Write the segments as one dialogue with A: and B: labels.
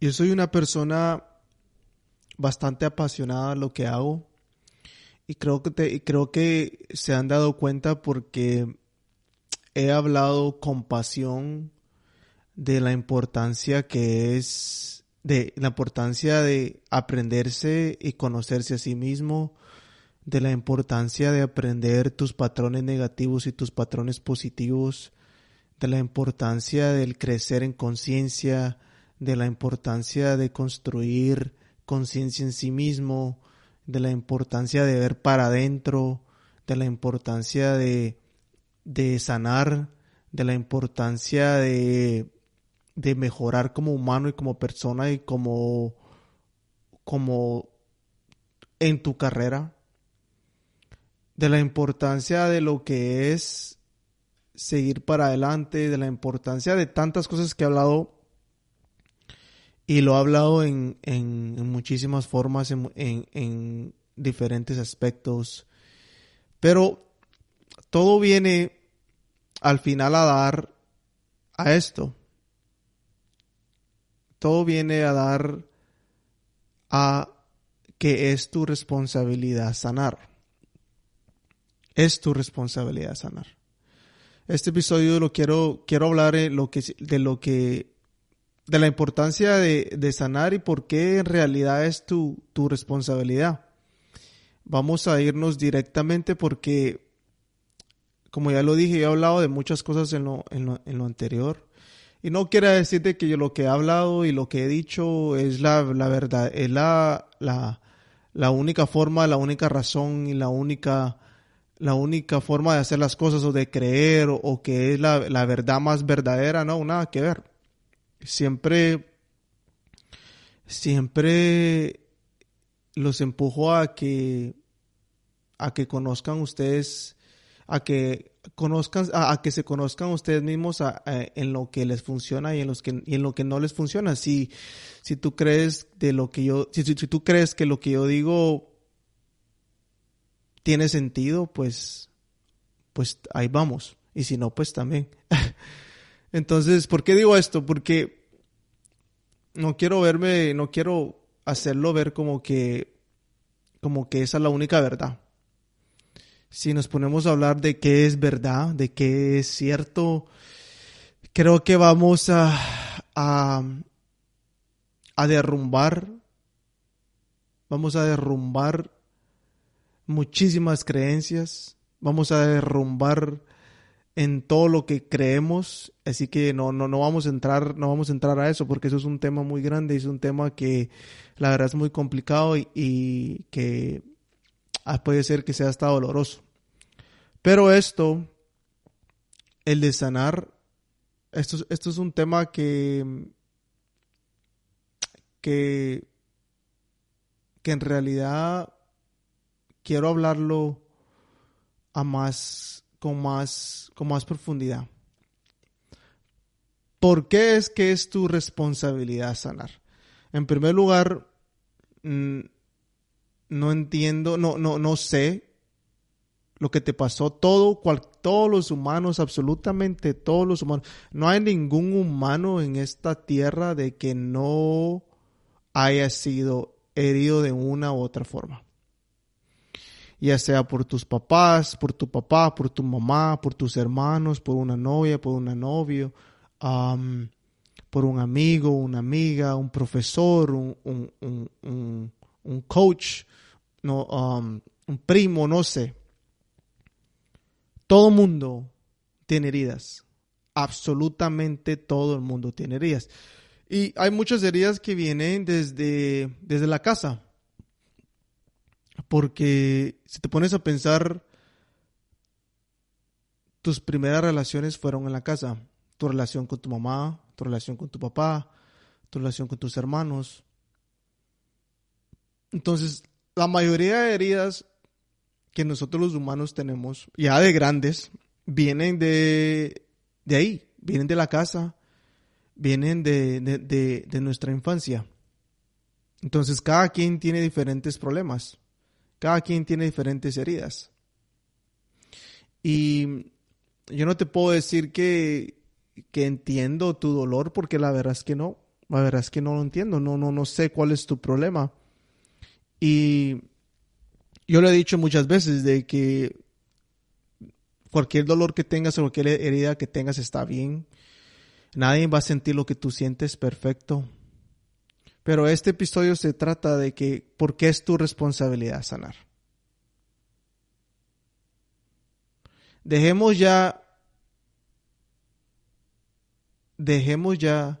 A: Yo soy una persona bastante apasionada a lo que hago y creo que, te, creo que se han dado cuenta porque he hablado con pasión de la importancia que es, de la importancia de aprenderse y conocerse a sí mismo, de la importancia de aprender tus patrones negativos y tus patrones positivos, de la importancia del crecer en conciencia, de la importancia de construir conciencia en sí mismo, de la importancia de ver para adentro, de la importancia de, de sanar, de la importancia de, de mejorar como humano y como persona y como, como en tu carrera, de la importancia de lo que es seguir para adelante, de la importancia de tantas cosas que he hablado y lo ha hablado en, en, muchísimas formas, en, en, diferentes aspectos. Pero todo viene al final a dar a esto. Todo viene a dar a que es tu responsabilidad sanar. Es tu responsabilidad sanar. Este episodio lo quiero, quiero hablar de lo que, de lo que de la importancia de, sanar y por qué en realidad es tu, tu responsabilidad. Vamos a irnos directamente porque, como ya lo dije, he hablado de muchas cosas en lo, en lo, en lo anterior. Y no quiero decirte que yo lo que he hablado y lo que he dicho es la, la verdad, es la, la, la única forma, la única razón y la única, la única forma de hacer las cosas o de creer o, o que es la, la verdad más verdadera, no, nada que ver siempre, siempre los empujo a que, a que conozcan ustedes, a que conozcan, a, que se conozcan ustedes mismos en lo que les funciona y en que, y en lo que no les funciona. Si, si tú crees de lo que yo, si, si tú crees que lo que yo digo tiene sentido, pues, pues ahí vamos. Y si no, pues también. Entonces, ¿por qué digo esto? Porque no quiero verme, no quiero hacerlo ver como que, como que esa es la única verdad. Si nos ponemos a hablar de qué es verdad, de qué es cierto, creo que vamos a, a, a derrumbar, vamos a derrumbar muchísimas creencias, vamos a derrumbar en todo lo que creemos, así que no, no, no vamos a entrar, no vamos a entrar a eso, porque eso es un tema muy grande, es un tema que la verdad es muy complicado y, que ah, puede ser que sea hasta doloroso. Pero esto, el de sanar, esto, esto es un tema que, que, que en realidad quiero hablarlo a más con más, con más profundidad. ¿Por qué es que es tu responsabilidad sanar? En primer lugar, mm, no entiendo, no, no, no sé lo que te pasó. Todo, todos los humanos, absolutamente todos los humanos. No hay ningún humano en esta tierra de que no haya sido herido de una u otra forma ya sea por tus papás, por tu papá, por tu mamá, por tus hermanos, por una novia, por un novio, por un amigo, una amiga, un profesor, un, coach, no, un primo, no sé. Todo mundo tiene heridas. Absolutamente todo el mundo tiene heridas. Y hay muchas heridas que vienen desde, desde la casa porque si te pones a pensar, tus primeras relaciones fueron en la casa. Tu relación con tu mamá, tu relación con tu papá, tu relación con tus hermanos. Entonces, la mayoría de heridas que nosotros los humanos tenemos, ya de grandes, vienen de, de ahí, vienen de la casa, vienen de, de, de nuestra infancia. Entonces, cada quien tiene diferentes problemas. Cada quien tiene diferentes heridas. Y yo no te puedo decir que, que entiendo tu dolor porque la verdad es que no. La verdad es que no lo entiendo, no, no, no sé cuál es tu problema. Y yo lo he dicho muchas veces de que cualquier dolor que tengas o cualquier herida que tengas está bien. Nadie va a sentir lo que tú sientes perfecto. Pero este episodio se trata de que, ¿por qué es tu responsabilidad sanar? Dejemos ya, dejemos ya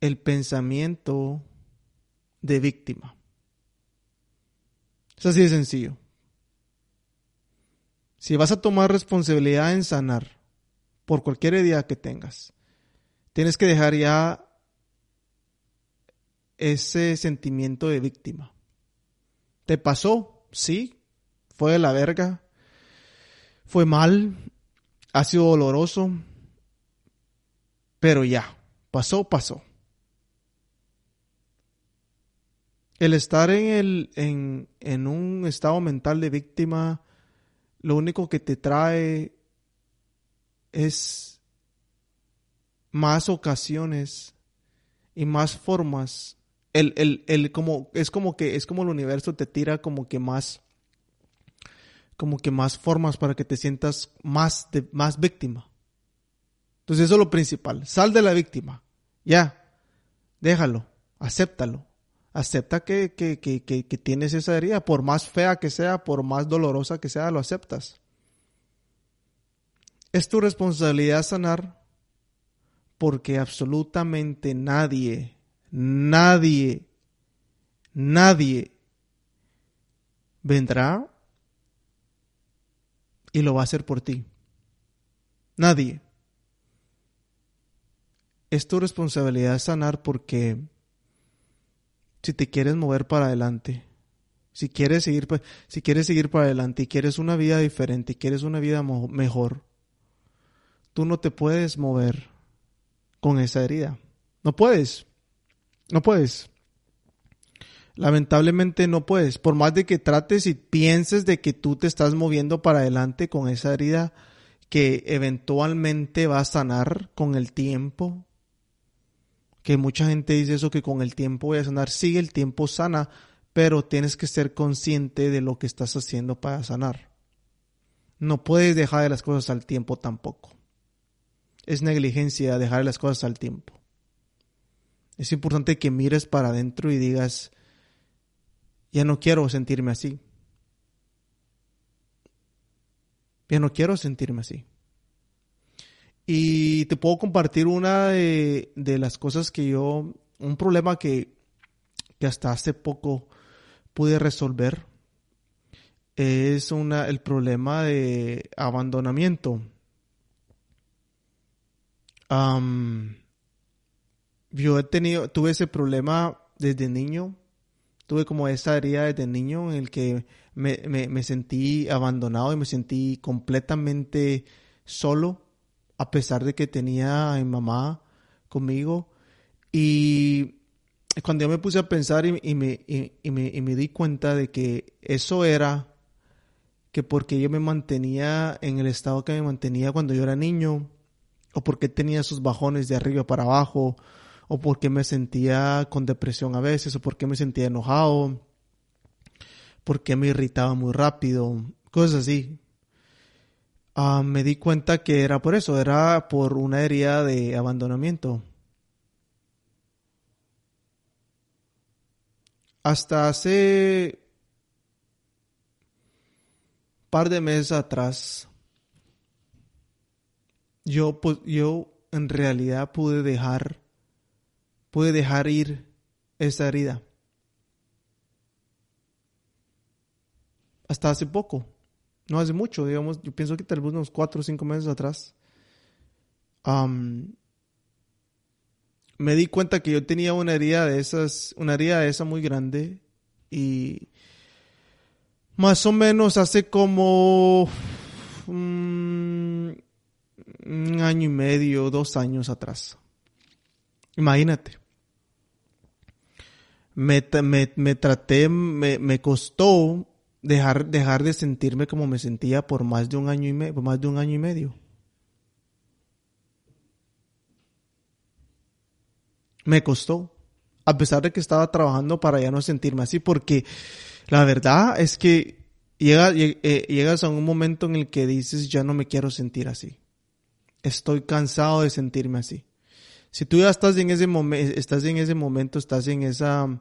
A: el pensamiento de víctima. Es así de sencillo. Si vas a tomar responsabilidad en sanar por cualquier herida que tengas, tienes que dejar ya ese sentimiento de víctima. ¿Te pasó? Sí. Fue de la verga. Fue mal. Ha sido doloroso. Pero ya. Pasó, pasó. El estar en, el, en, en un estado mental de víctima, lo único que te trae es más ocasiones y más formas el, el, el, como, es como que, es como el universo te tira como que más, como que más formas para que te sientas más, de, más víctima. Entonces eso es lo principal. Sal de la víctima. Ya. Déjalo. Acéptalo. Acepta que, que, que, que, que tienes esa herida. Por más fea que sea, por más dolorosa que sea, lo aceptas. Es tu responsabilidad sanar porque absolutamente nadie nadie, nadie vendrá y lo va a hacer por ti. Nadie. Es tu responsabilidad sanar porque si te quieres mover para adelante, si quieres seguir, si quieres seguir para adelante y quieres una vida diferente y quieres una vida mejor, tú no te puedes mover con esa herida. No puedes. No puedes. Lamentablemente no puedes. Por más de que trates y pienses de que tú te estás moviendo para adelante con esa herida que eventualmente va a sanar con el tiempo. Que mucha gente dice eso que con el tiempo voy a sanar. Sí, el tiempo sana, pero tienes que ser consciente de lo que estás haciendo para sanar. No puedes dejar las cosas al tiempo tampoco. Es negligencia dejar las cosas al tiempo. Es importante que mires para adentro y digas, ya no quiero sentirme así. Ya no quiero sentirme así. Y te puedo compartir una de, las cosas que yo, un problema que, que hasta hace poco pude resolver, es una, el problema de abandonamiento yo he tenido, tuve ese problema desde niño, tuve como esa herida desde niño en el que me, sentí abandonado y me sentí completamente solo, a pesar de que tenía a mi mamá conmigo. Y cuando yo me puse a pensar y, me, y, me, y me di cuenta de que eso era que porque yo me mantenía en el estado que me mantenía cuando yo era niño, o porque tenía esos bajones de arriba para abajo, o porque me sentía con depresión a veces, o porque me sentía enojado, porque me irritaba muy rápido, cosas así. Ah, me di cuenta que era por eso, era por una herida de abandonamiento. Hasta hace par de meses atrás, yo, yo en realidad pude dejar pude dejar ir esa herida. Hasta hace poco, no hace mucho, digamos, yo pienso que tal vez unos cuatro o cinco meses atrás, me di cuenta que yo tenía una herida de esas, una herida de esa muy grande y más o menos hace como mm, un año y medio, dos años atrás. Imagínate me, traté, me, costó dejar, dejar de sentirme como me sentía por más de un año y medio, más de un año y medio. Me costó, a pesar de que estaba trabajando para ya no sentirme así, porque la verdad es que eh, llegas a un momento en el que dices, ya no me quiero sentir así. Estoy cansado de sentirme así. Si tú ya estás en ese momento, estás en ese momento, estás en esa,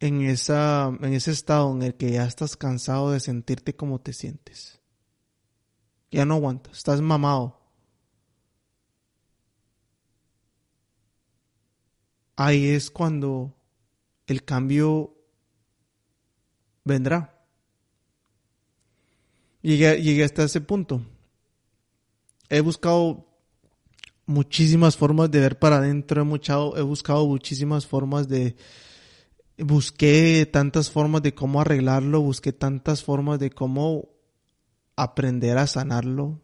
A: en esa, en ese estado en el que ya estás cansado de sentirte como te sientes. Ya no aguantas, estás mamado. Ahí es cuando el cambio vendrá. Llegué, llegué hasta ese punto. He buscado muchísimas formas de ver para adentro, he, he buscado muchísimas formas de... Busqué tantas formas de cómo arreglarlo, busqué tantas formas de cómo aprender a sanarlo.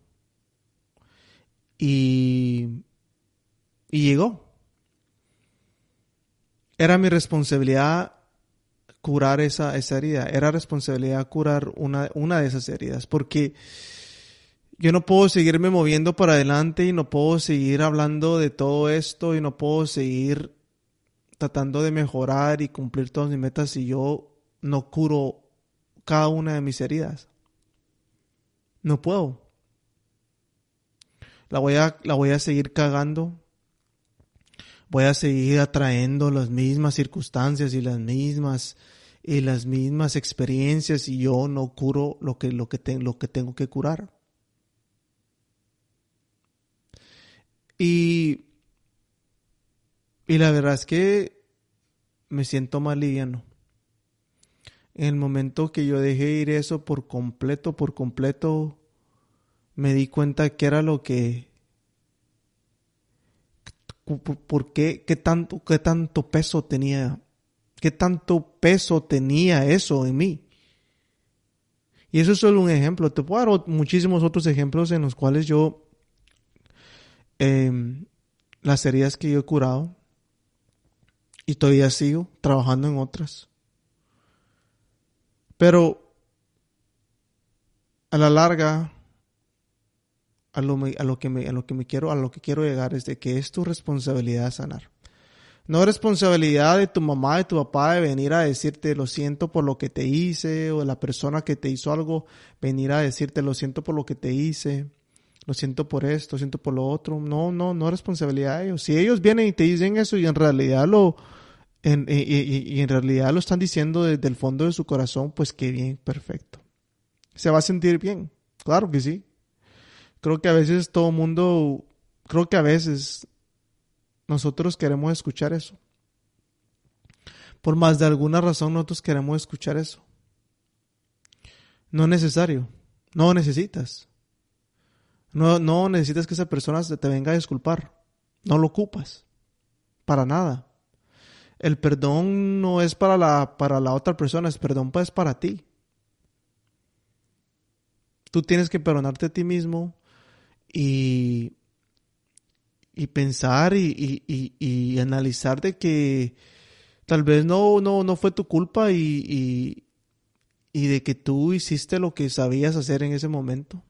A: Y, y llegó. Era mi responsabilidad curar esa, esa herida. Era responsabilidad curar una, una de esas heridas. Porque yo no puedo seguirme moviendo para adelante y no puedo seguir hablando de todo esto y no puedo seguir tratando de mejorar y cumplir todas mis metas si yo no curo cada una de mis heridas. No puedo. La voy a, la voy a seguir cagando voy a seguir atrayendo las mismas circunstancias y las mismas y las mismas experiencias y yo no curo lo que, lo que, lo que tengo que curar. Y, y la verdad es que me siento más liviano. En el momento que yo dejé ir eso por completo, por completo, me di cuenta que era lo que por qué, qué tanto, qué tanto peso tenía, qué tanto peso tenía eso en mí. Y eso es solo un ejemplo. Te puedo dar muchísimos otros ejemplos en los cuales yo, em, las heridas que yo he curado, y todavía sigo trabajando en otras. Pero a la larga, a lo, que me, a lo que me quiero, a lo que quiero llegar es de que es tu responsabilidad sanar. No es responsabilidad de tu mamá, de tu papá, de venir a decirte lo siento por lo que te hice, o de la persona que te hizo algo, venir a decirte lo siento por lo que te hice, lo siento por esto, lo siento por lo otro. No, no, no es responsabilidad de ellos. Si ellos vienen y te dicen eso y en realidad lo, en, y, y, en realidad lo están diciendo desde el fondo de su corazón, pues qué bien, perfecto. Se va a sentir bien. Claro que sí. Creo que a veces todo mundo, creo que a veces nosotros queremos escuchar eso. Por más de alguna razón nosotros queremos escuchar eso. No es necesario. No necesitas. No, no necesitas que esa persona te venga a disculpar. No lo ocupas. Para nada. El perdón no es para la, para la otra persona, el perdón es para ti. Tú tienes que perdonarte a ti mismo y, y pensar y, y, y, analizar de que tal vez no, no, no fue tu culpa y, y, de que tú hiciste lo que sabías hacer en ese momento.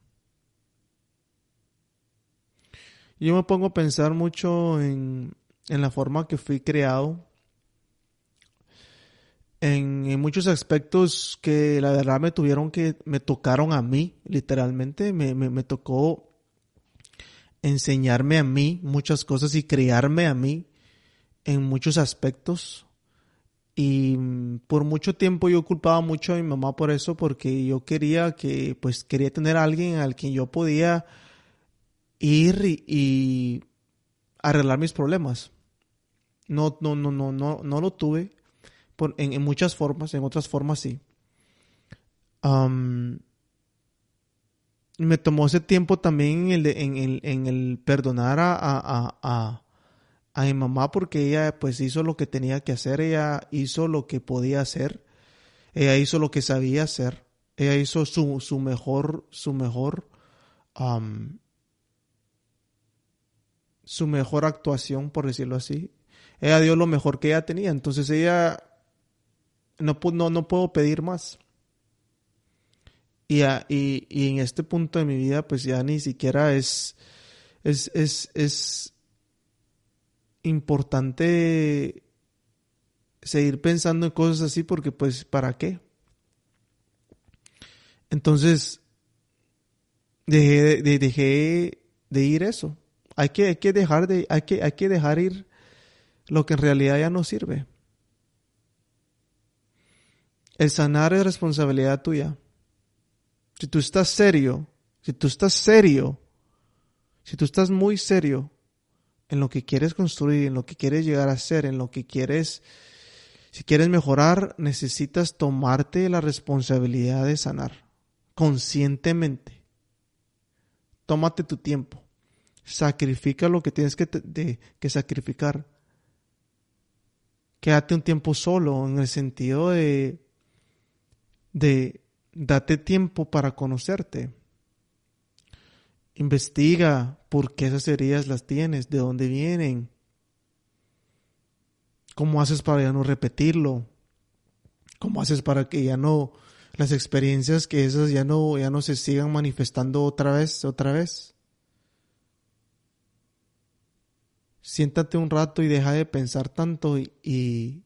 A: Yo me pongo a pensar mucho en, en la forma que fui creado, en, en, muchos aspectos que la verdad me tuvieron que, me tocaron a mí, literalmente, me, me, me tocó enseñarme a mí muchas cosas y criarme a mí en muchos aspectos. Y mm, por mucho tiempo yo culpaba mucho a mi mamá por eso, porque yo quería que, pues quería tener a alguien al quien yo podía ir y, arreglar mis problemas. No, no, no, no, no, no lo tuve en, muchas formas, en otras formas sí me tomó ese tiempo también en el, en el, en el perdonar a, a, a, a, mi mamá porque ella pues hizo lo que tenía que hacer, ella hizo lo que podía hacer, ella hizo lo que sabía hacer, ella hizo su, su mejor, su mejor, su mejor actuación, por decirlo así. Ella dio lo mejor que ella tenía, entonces ella no, no, no puedo pedir más. Y, y, y, en este punto de mi vida, pues ya ni siquiera es, es, es, es importante seguir pensando en cosas así porque pues ¿para qué? Entonces dejé de, dejé de ir eso. Hay que, hay que dejar de, hay que, hay que dejar ir lo que en realidad ya no sirve. El sanar es responsabilidad tuya. Si tú estás serio, si tú estás serio, si tú estás muy serio en lo que quieres construir, en lo que quieres llegar a ser, en lo que quieres, si quieres mejorar, necesitas tomarte la responsabilidad de sanar conscientemente. Tómate tu tiempo. Sacrifica lo que tienes que, que sacrificar. Quédate un tiempo solo en el sentido de, de date tiempo para conocerte. Investiga por qué esas heridas las tienes, de dónde vienen, cómo haces para ya no repetirlo, cómo haces para que ya no las experiencias que esas ya no ya no se sigan manifestando otra vez, otra vez. Siéntate un rato y deja de pensar tanto y,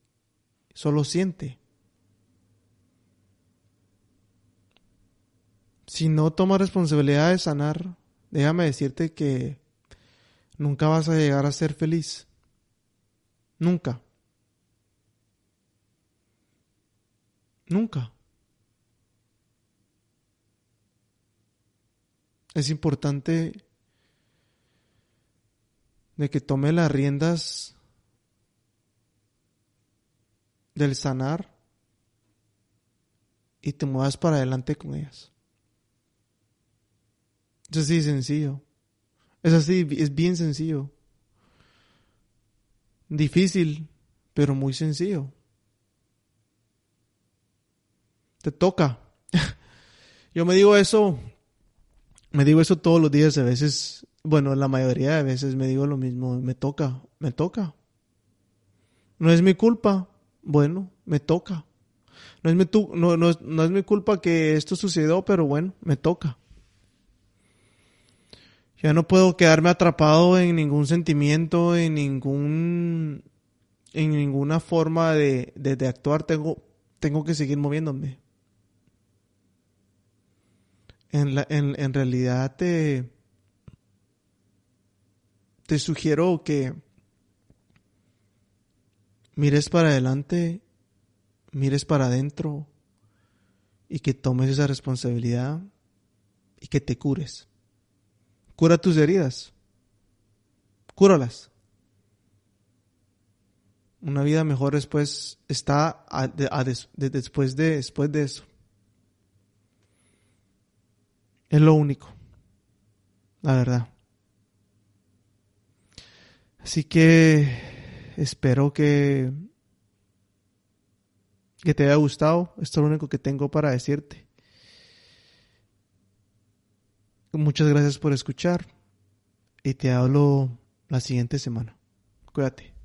A: solo siente. Si no tomas responsabilidad de sanar, déjame decirte que nunca vas a llegar a ser feliz. Nunca. Nunca. Es importante de que tome las riendas del sanar y te muevas para adelante con ellas. Es así sencillo. Es así, es bien sencillo. Difícil, pero muy sencillo. Te toca. Yo me digo eso, me digo eso todos los días, a veces, bueno, la mayoría de veces me digo lo mismo, me toca, me toca. No es mi culpa, bueno, me toca. No es mi, no, no, no es mi culpa que esto sucedió, pero bueno, me toca. Ya no puedo quedarme atrapado en ningún sentimiento, en ningún, en ninguna forma de, de, actuar. Tengo, tengo que seguir moviéndome. En, la, en, en realidad te sugiero que mires para adelante, mires para adentro y que tomes esa responsabilidad y que te cures. Cura tus heridas. Cúralas. Una vida mejor después está después, de, después de eso. Es lo único. La verdad. Así que espero que, que te haya gustado. Esto es lo único que tengo para decirte. Muchas gracias por escuchar y te hablo la siguiente semana. Cuídate.